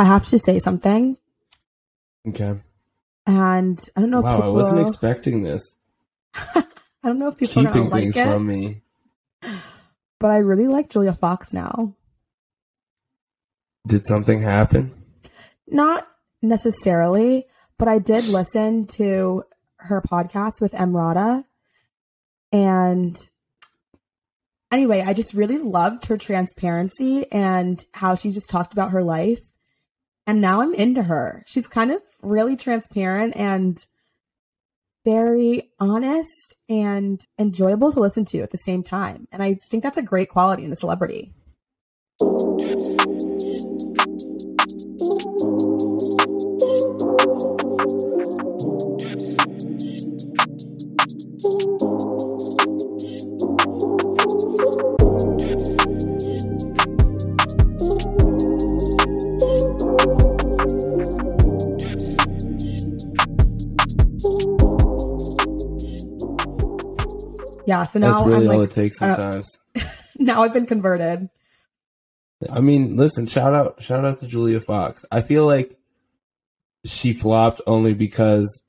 I have to say something, Okay. and I don't know if Wow, I wasn't expecting this. I don't know if people are Keeping like things it, from me. but I really like Julia Fox now. Did something happen? Not necessarily, but I did listen to her podcast with Emrata. And anyway, I just really loved her transparency and how she just talked about her life. And now I'm into her. She's kind of really transparent and very honest and enjoyable to listen to at the same time. And I think that's a great quality in a celebrity. So now That's really I'm all like, it takes uh, sometimes. now I've been converted. I mean, listen, shout out shout out to Julia Fox. I feel like she flopped only because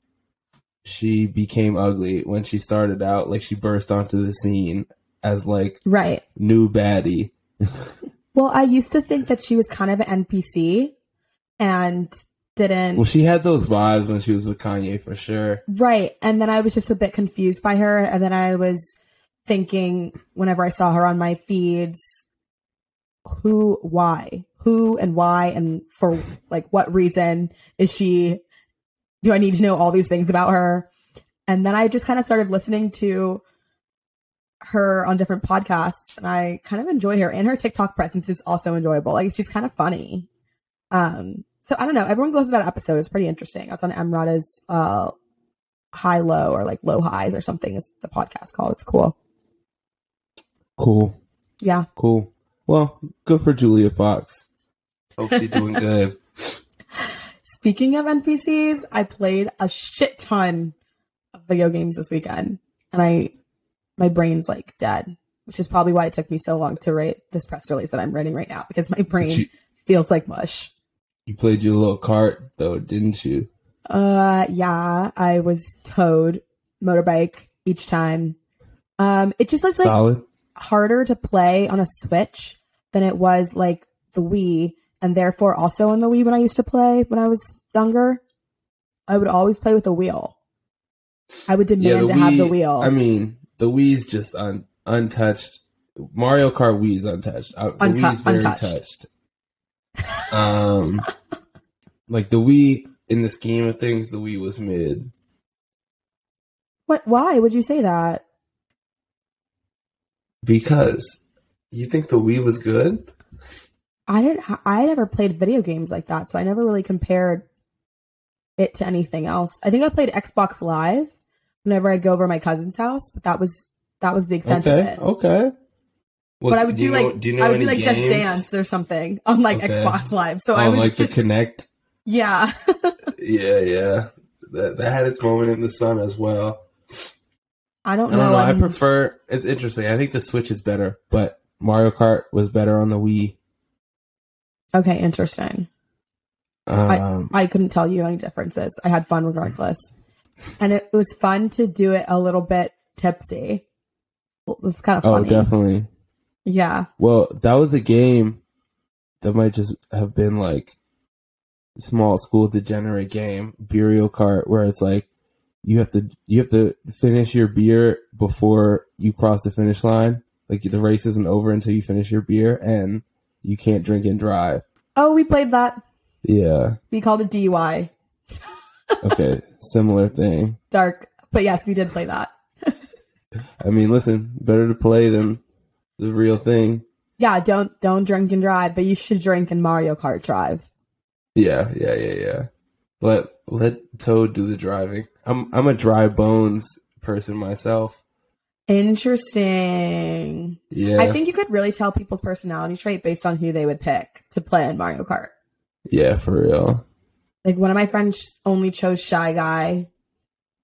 she became ugly when she started out. Like she burst onto the scene as like Right. new baddie. Well, I used to think that she was kind of an NPC and didn't. Well, she had those vibes when she was with Kanye for sure. right. And then I was just a bit confused by her. And then I was thinking, whenever I saw her on my feeds, who, why? Who and why? And for like what reason is she? Do I need to know all these things about her? And then I just kind of started listening to her on different podcasts and I kind of enjoy her and her TikTok presence is also enjoyable. Like she's kind of funny. Um so I don't know. Everyone goes to that episode. It's pretty interesting. I was on Emrata's uh high low or like low highs or something is the podcast called. It's cool. Cool, Yeah. cool. Well, good for Julia Fox. Hope she's doing good. Speaking of NPCs, I played a shit ton of video games this weekend and I my brain's like dead, which is probably why it took me so long to write this press release that I'm writing right now because my brain you, feels like mush. you played your little cart though, didn't you? Uh, yeah, I was Toad motorbike each time. Um, it just was like Solid. Harder to play on a Switch than it was like the Wii, and therefore also on the Wii when I used to play when I was younger. I would always play with a wheel. I would demand to have the wheel. I mean, the Wii's just un, untouched. Mario Kart Wii's untouched. Uh, the Wii's very untouched. touched. Um, like the Wii in the scheme of things, the Wii was mid. what? Why would you say that? Because you think the Wii was good? I didn't. I never played video games like that, so I never really compared it to anything else. I think I played Xbox Live whenever I go over my cousin's house, but that was that was the extent of Okay, it. okay. Well, but I would do, know- like do you know I would do like Just? Dance or something on like Okay. Xbox Live. So I was like just the Kinect. yeah. Yeah, yeah. That that had its moment in the sun as well. I don't I know. don't know. I I'm- prefer. It's interesting. I think the Switch is better, but Mario Kart was better on the Wii. okay, interesting. Um, I couldn't tell you any differences. I had fun regardless, and it was fun to do it a little bit tipsy. It's kind of oh, definitely. Yeah. Well, that was a game that might just have been like small school degenerate game, Beerio Kart, where it's like you have to you have to finish your beer before you cross the finish line. Like the race isn't over until you finish your beer, and you can't drink and drive. Oh, we played that. Yeah. We called it DUI. Okay. Similar thing. Dark. But yes, we did play that. I mean, listen, better to play than the real thing. Yeah, don't don't drink and drive, but you should drink and Mario Kart drive. Yeah, yeah, yeah, yeah. Let let Toad do the driving. I'm I'm a dry bones person myself. Interesting. Yeah, I think you could really tell people's personality trait based on who they would pick to play in Mario Kart. yeah, for real. Like one of my friends only chose Shy Guy.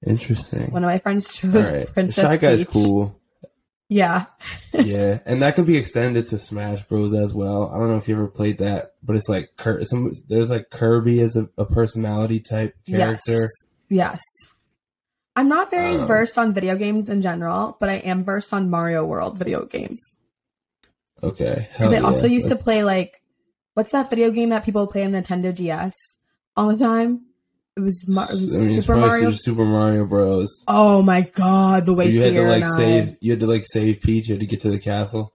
Interesting. One of my friends chose right, Princess Shy Guy's Peach. cool. Yeah. yeah, and that could be extended to Smash Bros as well. I don't know if you ever played that, but it's like some, there's like Kirby as a, a personality type character. Yes. yes. I'm not very Um, versed on video games in general, but I am versed on Mario World video games. Okay, Because I also yeah. used to play like, what's that video game that people play on Nintendo DS all the time? It was, it was I mean, Super Mario. Super Mario Bros. Oh my god, the way you had to like I, save. You had to like save Peach. You had to get to the castle.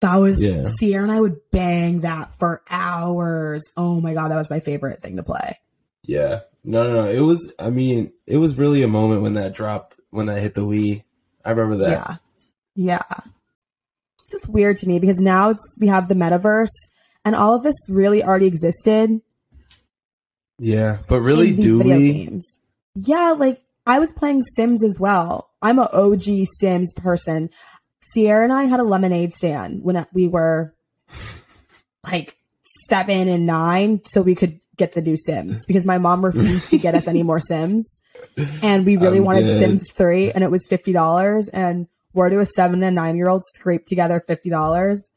that was Yeah. Sierra and I would bang that for hours. Oh my god, that was my favorite thing to play. Yeah. No, no, no. It was. I mean, it was really a moment when that dropped. When that hit the Wii. I remember that. Yeah. Yeah. It's just weird to me because now it's we have the metaverse and all of this really already existed Yeah, but really, do we? games. Yeah, like I was playing Sims as well. I'm a OG Sims person. Sierra and I had a lemonade stand when we were like seven and nine, so we could get the new Sims because my mom refused to get us any more Sims, and we really I'm wanted dead. Sims three, and it was fifty dollars. And where do a seven and nine year old scrape together fifty dollars?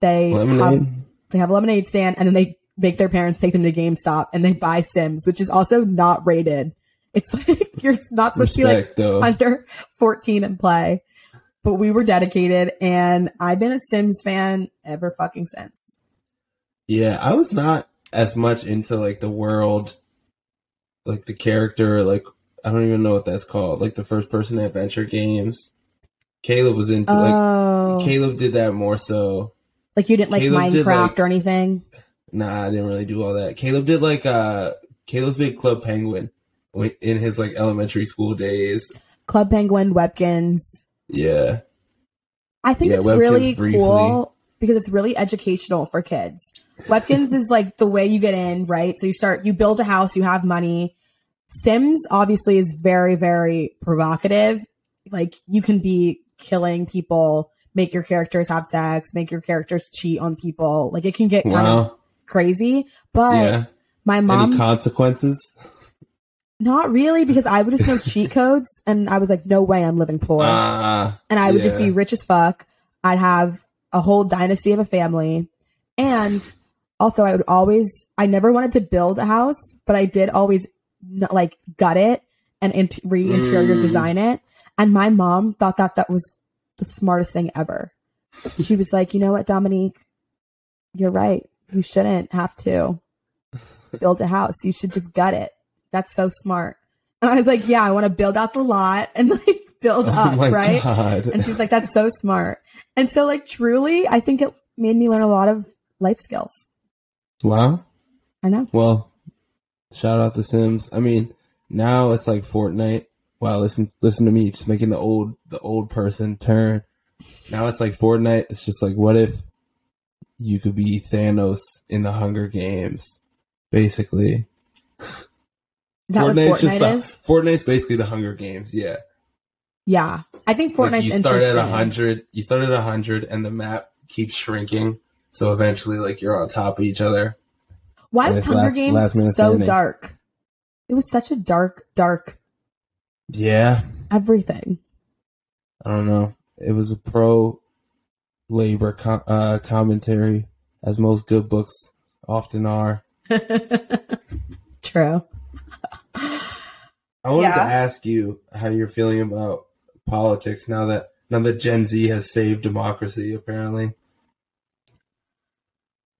They have they have a lemonade stand and then they make their parents take them to GameStop and they buy Sims, which is also not rated. It's like you're not supposed to be like though. under 14 and play. But we were dedicated and I've been a Sims fan ever fucking since. Yeah, I was not as much into like the world, like the character, like I don't even know what that's called, like the first person adventure games. Caleb was into like oh, Caleb did that more so. like you didn't like Caleb did, Minecraft like- or anything? Nah, I didn't really do all that. Caleb did like uh Caleb's big Club Penguin in his like elementary school days. Club Penguin, Webkinz. Yeah, I think Yeah, it's Webkinz really briefly. cool because it's really educational for kids. Webkinz is like the way you get in, right? So you start, you build a house, you have money. Sims obviously is very, very provocative. Like you can be killing people, make your characters have sex, make your characters cheat on people. Like it can get kind of wow, crazy. But yeah. my Any consequences? not really, because I would just know cheat codes, and I was like, no way, I'm living poor Ah, and I would just be rich as fuck. I'd have a whole dynasty of a family. And also, I would always, I never wanted to build a house, but I did always like gut it and int- re interior Mm. design it. And my mom thought that that was the smartest thing ever. She was like, you know what, Dominique? You're right. You shouldn't have to build a house. You should just gut it. That's so smart. And I was like, yeah, I want to build out the lot and like build oh up, right? god. And she's like, that's so smart. And so, like, truly, I think it made me learn a lot of life skills. wow. I know. Well, shout out to Sims. I mean, now it's like Fortnite. Wow, listen, listen to me, just making the old, the old person turn. Now it's like Fortnite. It's just like, what if you could be Thanos in the Hunger Games? Basically, Is that what Fortnite the, is? Fortnite's basically the Hunger Games. Yeah, Yeah. I think Fortnite's like you start at hundred. You start at hundred, and the map keeps shrinking. So eventually, like you're on top of each other. Why was Hunger last- Games last so dark? It was such a dark, dark Yeah, everything. I don't know. It was a pro labor co- uh, commentary, as most good books often are. True. I wanted Yeah. to ask you how you're feeling about politics now that now that Gen Z has saved democracy, apparently.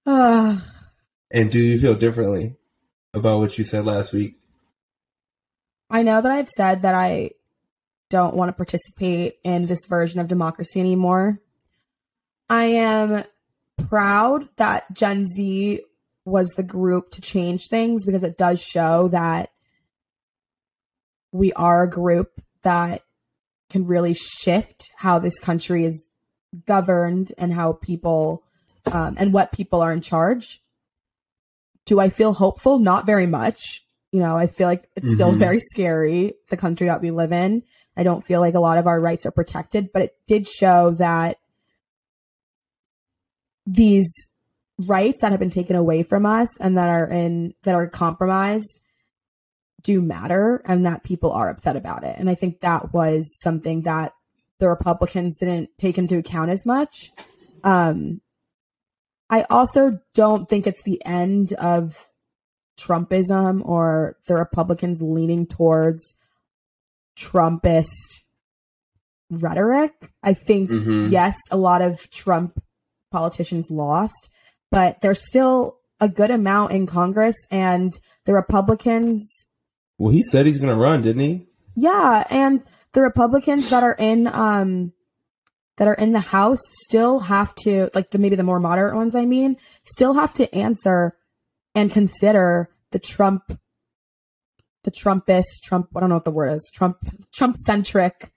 Uh, And do you feel differently about what you said last week? I know that I've said that I don't want to participate in this version of democracy anymore. I am proud that Gen Z was the group to change things because it does show that we are a group that can really shift how this country is governed and how people um, and what people are in charge. Do I feel hopeful? Not very much. You know, I feel like it's still Mhm. very scary, the country that we live in. I don't feel like a lot of our rights are protected, but it did show that these rights that have been taken away from us and that are in that are compromised do matter and that people are upset about it. And I think that was something that the Republicans didn't take into account as much. Um, I also don't think it's the end of Trumpism or the Republicans leaning towards Trumpist rhetoric. I think, Mhm. yes, a lot of Trump politicians lost, but there's still a good amount in Congress, and the Republicans Well, he said he's going to run, didn't he? yeah, and the Republicans that are in um that are in the House still have to like the maybe the more moderate ones I mean, still have to answer and consider the Trump the Trumpist, Trump I don't know what the word is, Trump Trump centric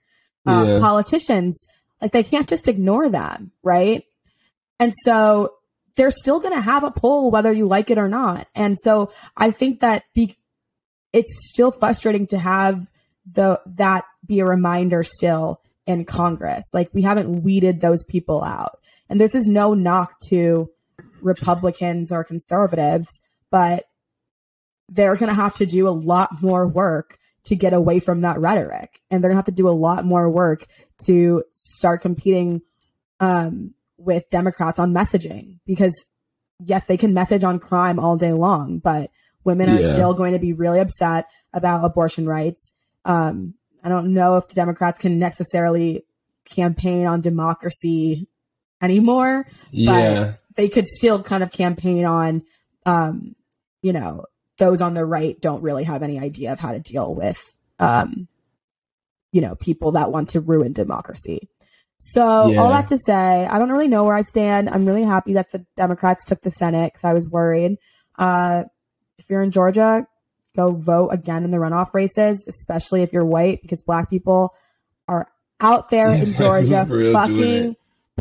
uh, Yeah. politicians. Like they can't just ignore that, right? And so they're still going to have a poll whether you like it or not. And so I think that be, it's still frustrating to have the that be a reminder still in Congress. Like we haven't weeded those people out. And this is no knock to Republicans or conservatives, but they're going to have to do a lot more work to get away from that rhetoric. And they're going to have to do a lot more work to start competing um, with Democrats on messaging because yes, they can message on crime all day long, but women are Yeah. still going to be really upset about abortion rights. Um, I don't know if the Democrats can necessarily campaign on democracy anymore. Yeah. They could still kind of campaign on, um, you know, those on the right don't really have any idea of how to deal with, um, you know, people that want to ruin democracy. So Yeah. all that to say, I don't really know where I stand. I'm really happy that the Democrats took the Senate because I was worried. Uh, if you're in Georgia, go vote again in the runoff races, especially if you're white, because black people are out there in Georgia for real doing fucking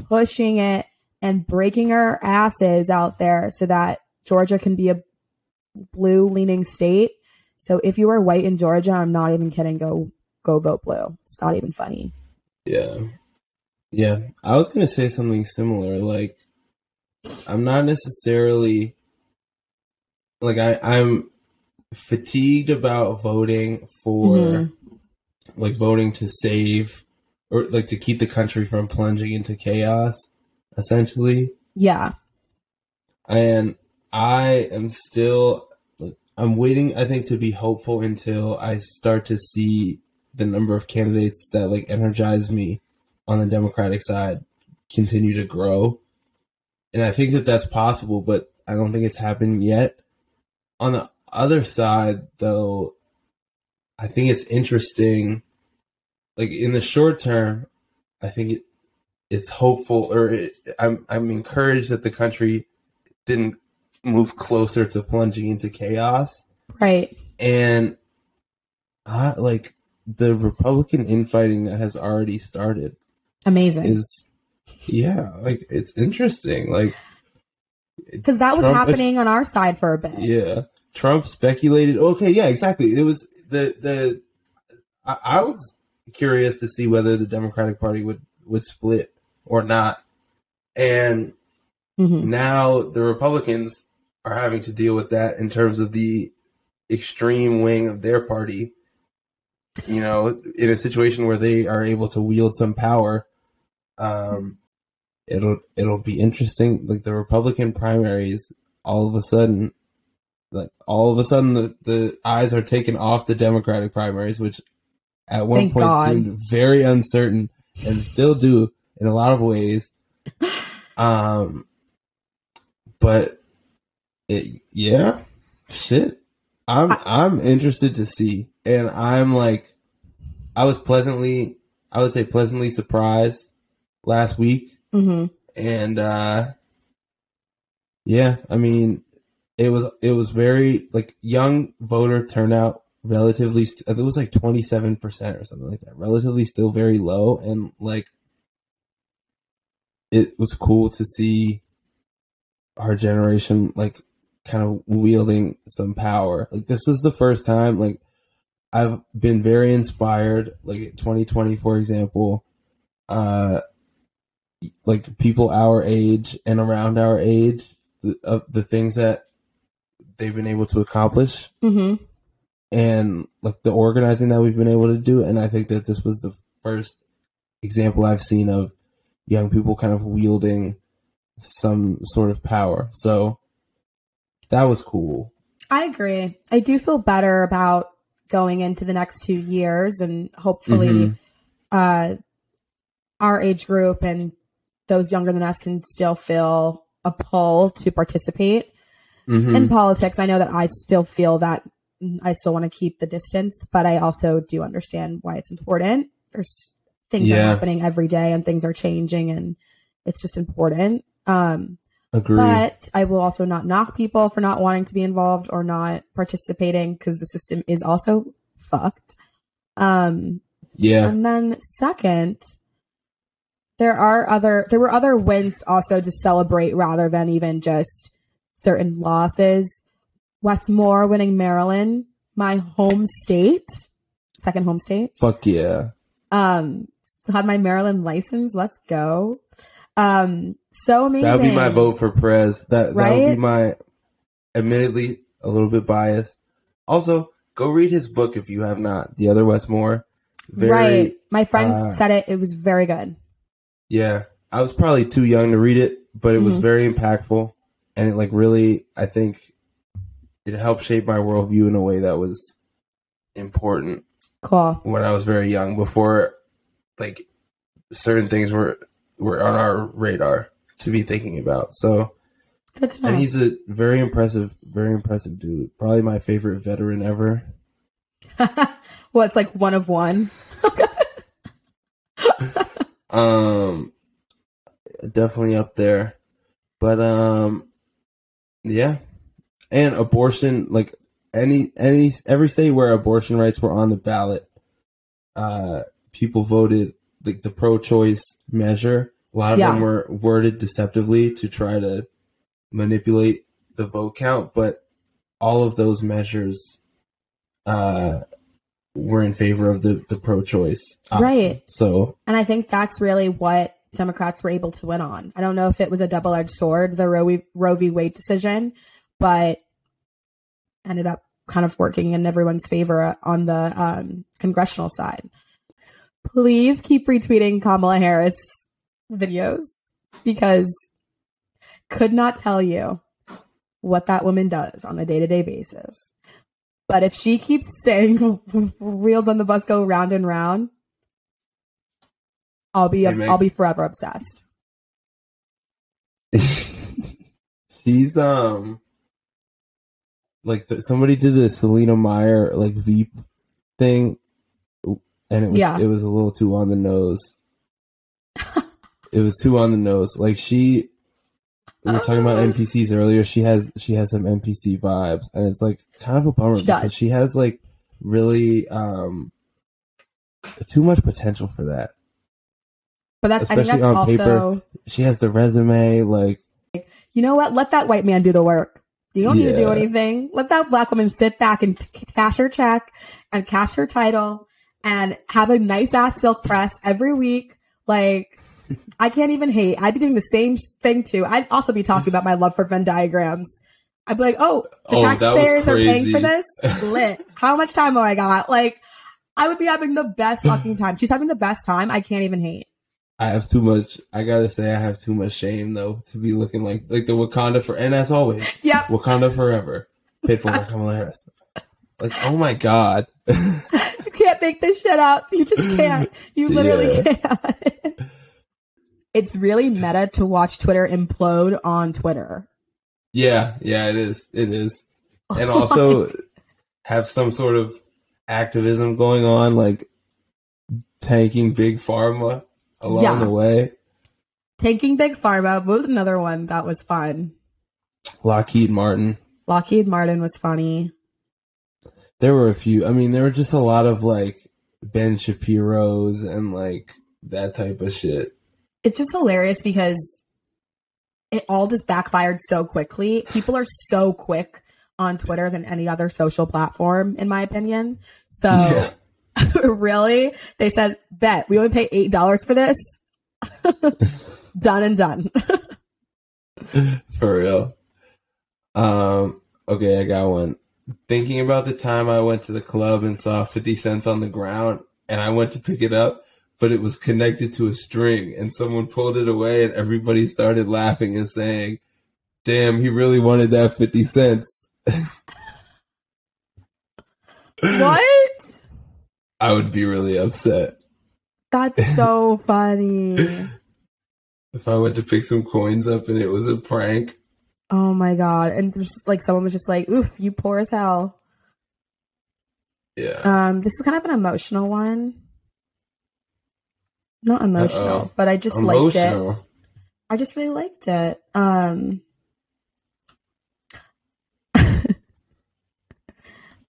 pushing it and breaking our asses out there so that Georgia can be a blue leaning state. So if you are white in Georgia, I'm not even kidding, go go vote blue. It's not even funny. Yeah. Yeah. I was going to say something similar. Like, I'm not necessarily, like, I, I'm fatigued about voting for, Mhm. like, voting to save or, like, to keep the country from plunging into chaos, essentially. Yeah. and I am still I'm waiting I think to be hopeful until I start to see the number of candidates that like energize me on the Democratic side continue to grow. And I think that that's possible, but I don't think it's happened yet. On the other side though, I think it's interesting like in the short term, I think it it's hopeful or it, I'm I'm encouraged that the country didn't move closer to plunging into chaos Right. and uh, like the republican infighting that has already started Amazing. is yeah like it's interesting like Because that was Trump- happening on our side for a bit. yeah trump speculated okay yeah exactly it was the the I, I was curious to see whether the democratic party would would split or not and Mhm. now the Republicans are having to deal with that in terms of the extreme wing of their party. You know, in a situation where they are able to wield some power, um, it'll it'll be interesting. Like the Republican primaries, all of a sudden, like all of a sudden, the, the eyes are taken off the Democratic primaries, which at one Thank point God. seemed very uncertain and still do in a lot of ways. Um, but it, yeah, shit. I'm I- I'm interested to see, and I'm like, I was pleasantly, I would say pleasantly surprised last week, Mhm. and uh, yeah, I mean, it was it was very like young voter turnout, relatively. St- it was like twenty seven percent or something like that, relatively still very low, and like it was cool to see our generation like kind of wielding some power. Like this was the first time like I've been very inspired like 2020 for example uh like people our age and around our age the, of the things that they've been able to accomplish Mhm. and like the organizing that we've been able to do and I think that this was the first example I've seen of young people kind of wielding some sort of power. So that was cool. I agree. I do feel better about going into the next two years and hopefully Mhm. uh, our age group and those younger than us can still feel a pull to participate Mhm. in politics. I know that I still feel that I still want to keep the distance, but I also do understand why it's important. There's things are happening every day and things are changing and it's just important. Um, Agree. but I will also not knock people for not wanting to be involved or not participating because the system is also fucked. Um, yeah. and then second, there are other there were other wins also to celebrate rather than even just certain losses. Wes Moore winning Maryland, my home state, second home state. Fuck yeah. Um, had my Maryland license. Let's go. Um, so amazing. That would be my vote for Perez. That that would be my admittedly a little bit biased. Also, go read his book if you have not. The other Wes Moore. Very right. My friends uh, said it. It was very good. Yeah, I was probably too young to read it, but it was Mhm. very impactful, and it like really, I think, it helped shape my worldview in a way that was important Cool. when I was very young. Before, like, certain things were were on our radar to be thinking about. So, that's know. and he's a very impressive, very impressive dude. Probably my favorite veteran ever. well, it's like one of one. Um, definitely up there, but um, yeah, and abortion like any any every state where abortion rights were on the ballot, uh, people voted like the pro-choice measure. A lot of Yeah. them were worded deceptively to try to manipulate the vote count, but all of those measures, uh, were in favor of the the pro-choice. Right. So And I think that's really what Democrats were able to win on. I don't know if it was a double edged sword, the Roe v, Roe v. Wade decision, but ended up kind of working in everyone's favor on the um, congressional side. Please keep retweeting Kamala Harris videos because could not tell you what that woman does on a day to day basis. But if she keeps saying wheels on the bus go round and round, I'll be Hey, I'll be forever obsessed. she's um like the, somebody did the Selina Meyer like Veep thing, and it was Yeah. it was a little too on the nose. it was too on the nose. Like she, we were talking about NPCs earlier. She has she has some NPC vibes, and it's like kind of a bummer She because she has like really um too much potential for that. But that's I think Especially that's on also paper. She has the resume, like you know what? Let that white man do the work. You don't need to do anything. Let that black woman sit back and cash her check and cash her title and have a nice ass silk press every week. Like I can't even hate. I'd be doing the same thing too. I'd also be talking about my love for Venn diagrams. I'd be like, oh, the Oh, taxpayers are paying for this. Lit. How much time do I got? Like, I would be having the best fucking time. She's having the best time. I can't even hate. I have too much. I gotta say, I have too much shame though to be looking like like the Wakanda for. And as always, yeah, Wakanda forever, paid for by Kamala Harris. Like, oh my god, You can't make this shit up. You just can't. You literally can't. it's really meta to watch Twitter implode on Twitter. yeah, yeah, it is, it is, and also have some sort of activism going on, like tanking big pharma along Yeah. the way. Tanking Big Pharma was another one that was fun. Lockheed Martin. Lockheed Martin was funny. There were a few. I mean, there were just a lot of like Ben Shapiro's and like that type of shit. It's just hilarious because it all just backfired so quickly. People are so quick on Twitter than any other social platform, in my opinion. So Yeah. really, they said, bet we only pay eight dollars for this. done and done. For real. Um, okay, I got one. Thinking about the time I went to the club and saw 50 cents on the ground and I went to pick it up, but it was connected to a string, and someone pulled it away, and everybody started laughing and saying, "Damn, he really wanted that fifty cents." What? I would be really upset That's so funny. if I went to pick some coins up and it was a prank. Oh my god! And just like someone was just like, "Oof, you poor as hell." Yeah. Um, this is kind of an emotional one. Not emotional, Uh-oh. but I just liked it. I just really liked it. Um, I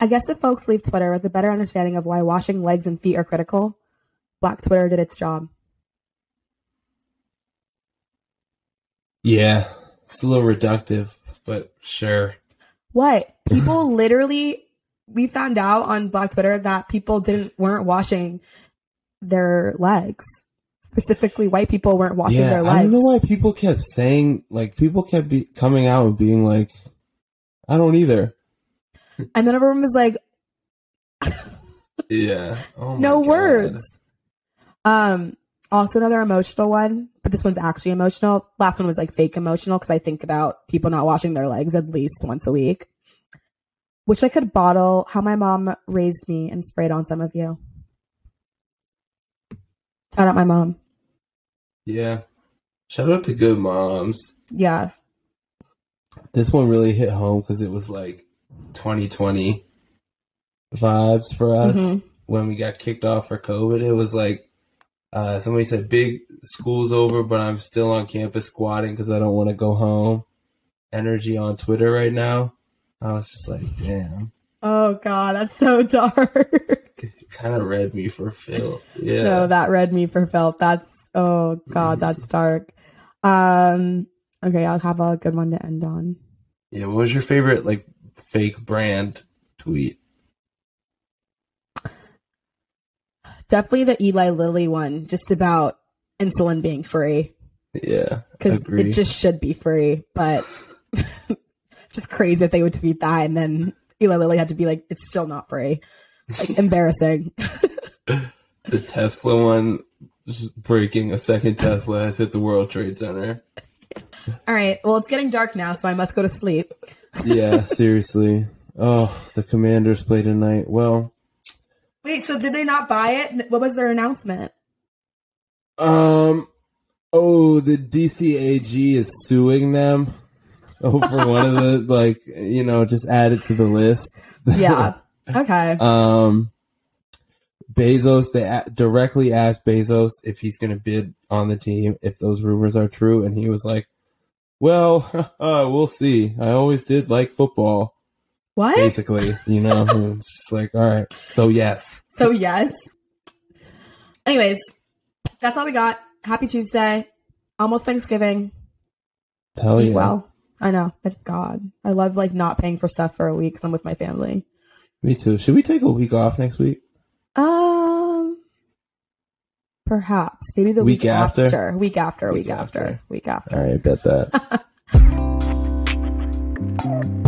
guess if folks leave Twitter with a better understanding of why washing legs and feet are critical, Black Twitter did its job. Yeah. It's a little reductive, but sure. What people literally, we found out on Black Twitter that people didn't weren't washing their legs. Specifically, white people weren't washing yeah, their I don't know why people kept saying like people kept be- coming out and being like, I don't either. And then everyone was like, Yeah. Oh my no God. words. Um, also another emotional one, but this one's actually emotional. Last one was like fake emotional because I think about people not washing their legs at least once a week. Wish I could bottle how my mom raised me and sprayed on some of you. Shout out my mom. Yeah. Shout out to good moms. Yeah. This one really hit home because it was like 2020 vibes for us Mhm. when we got kicked off for COVID. It was like uh, somebody said, "Big school's over, but I'm still on campus squatting because I don't want to go home." Energy on Twitter right now. I was just like, "Damn." Oh god, that's so dark. Kind of read me for Phil. Yeah. No, that read me for felt. That's oh god, that's dark. Um okay, I'll have a good one to end on. yeah. What was your favorite like fake brand tweet? Definitely the Eli Lilly one, just about insulin being free. Yeah. Because it just should be free, but just crazy that they would tweet that and then Eli Lilly had to be like, it's still not free. Like embarrassing. the Tesla one breaking a second Tesla has hit the World Trade Center. All right. Well, it's getting dark now, so I must go to sleep. Yeah, seriously. Oh, the Commanders play tonight. Well, Wait, so did they not buy it? What was their announcement? um, oh, the DCAG is suing them. For one of the like, you know, just add it to the list. Yeah. Okay. Um, Bezos, they a- directly asked Bezos if he's going to bid on the team if those rumors are true, and he was like, "Well, uh, we'll see. I always did like football, What? basically. You know, it's just like, all right, so yes, So yes. Anyways, that's all we got. Happy Tuesday. Almost Thanksgiving. hell Eat yeah, well. I know. Thank God. I love like not paying for stuff for a week because I'm with my family. Me too. Should we take a week off next week? Um, perhaps maybe the week, Week after? after. Week after. Week Week after. after. Week after. All right, bet that.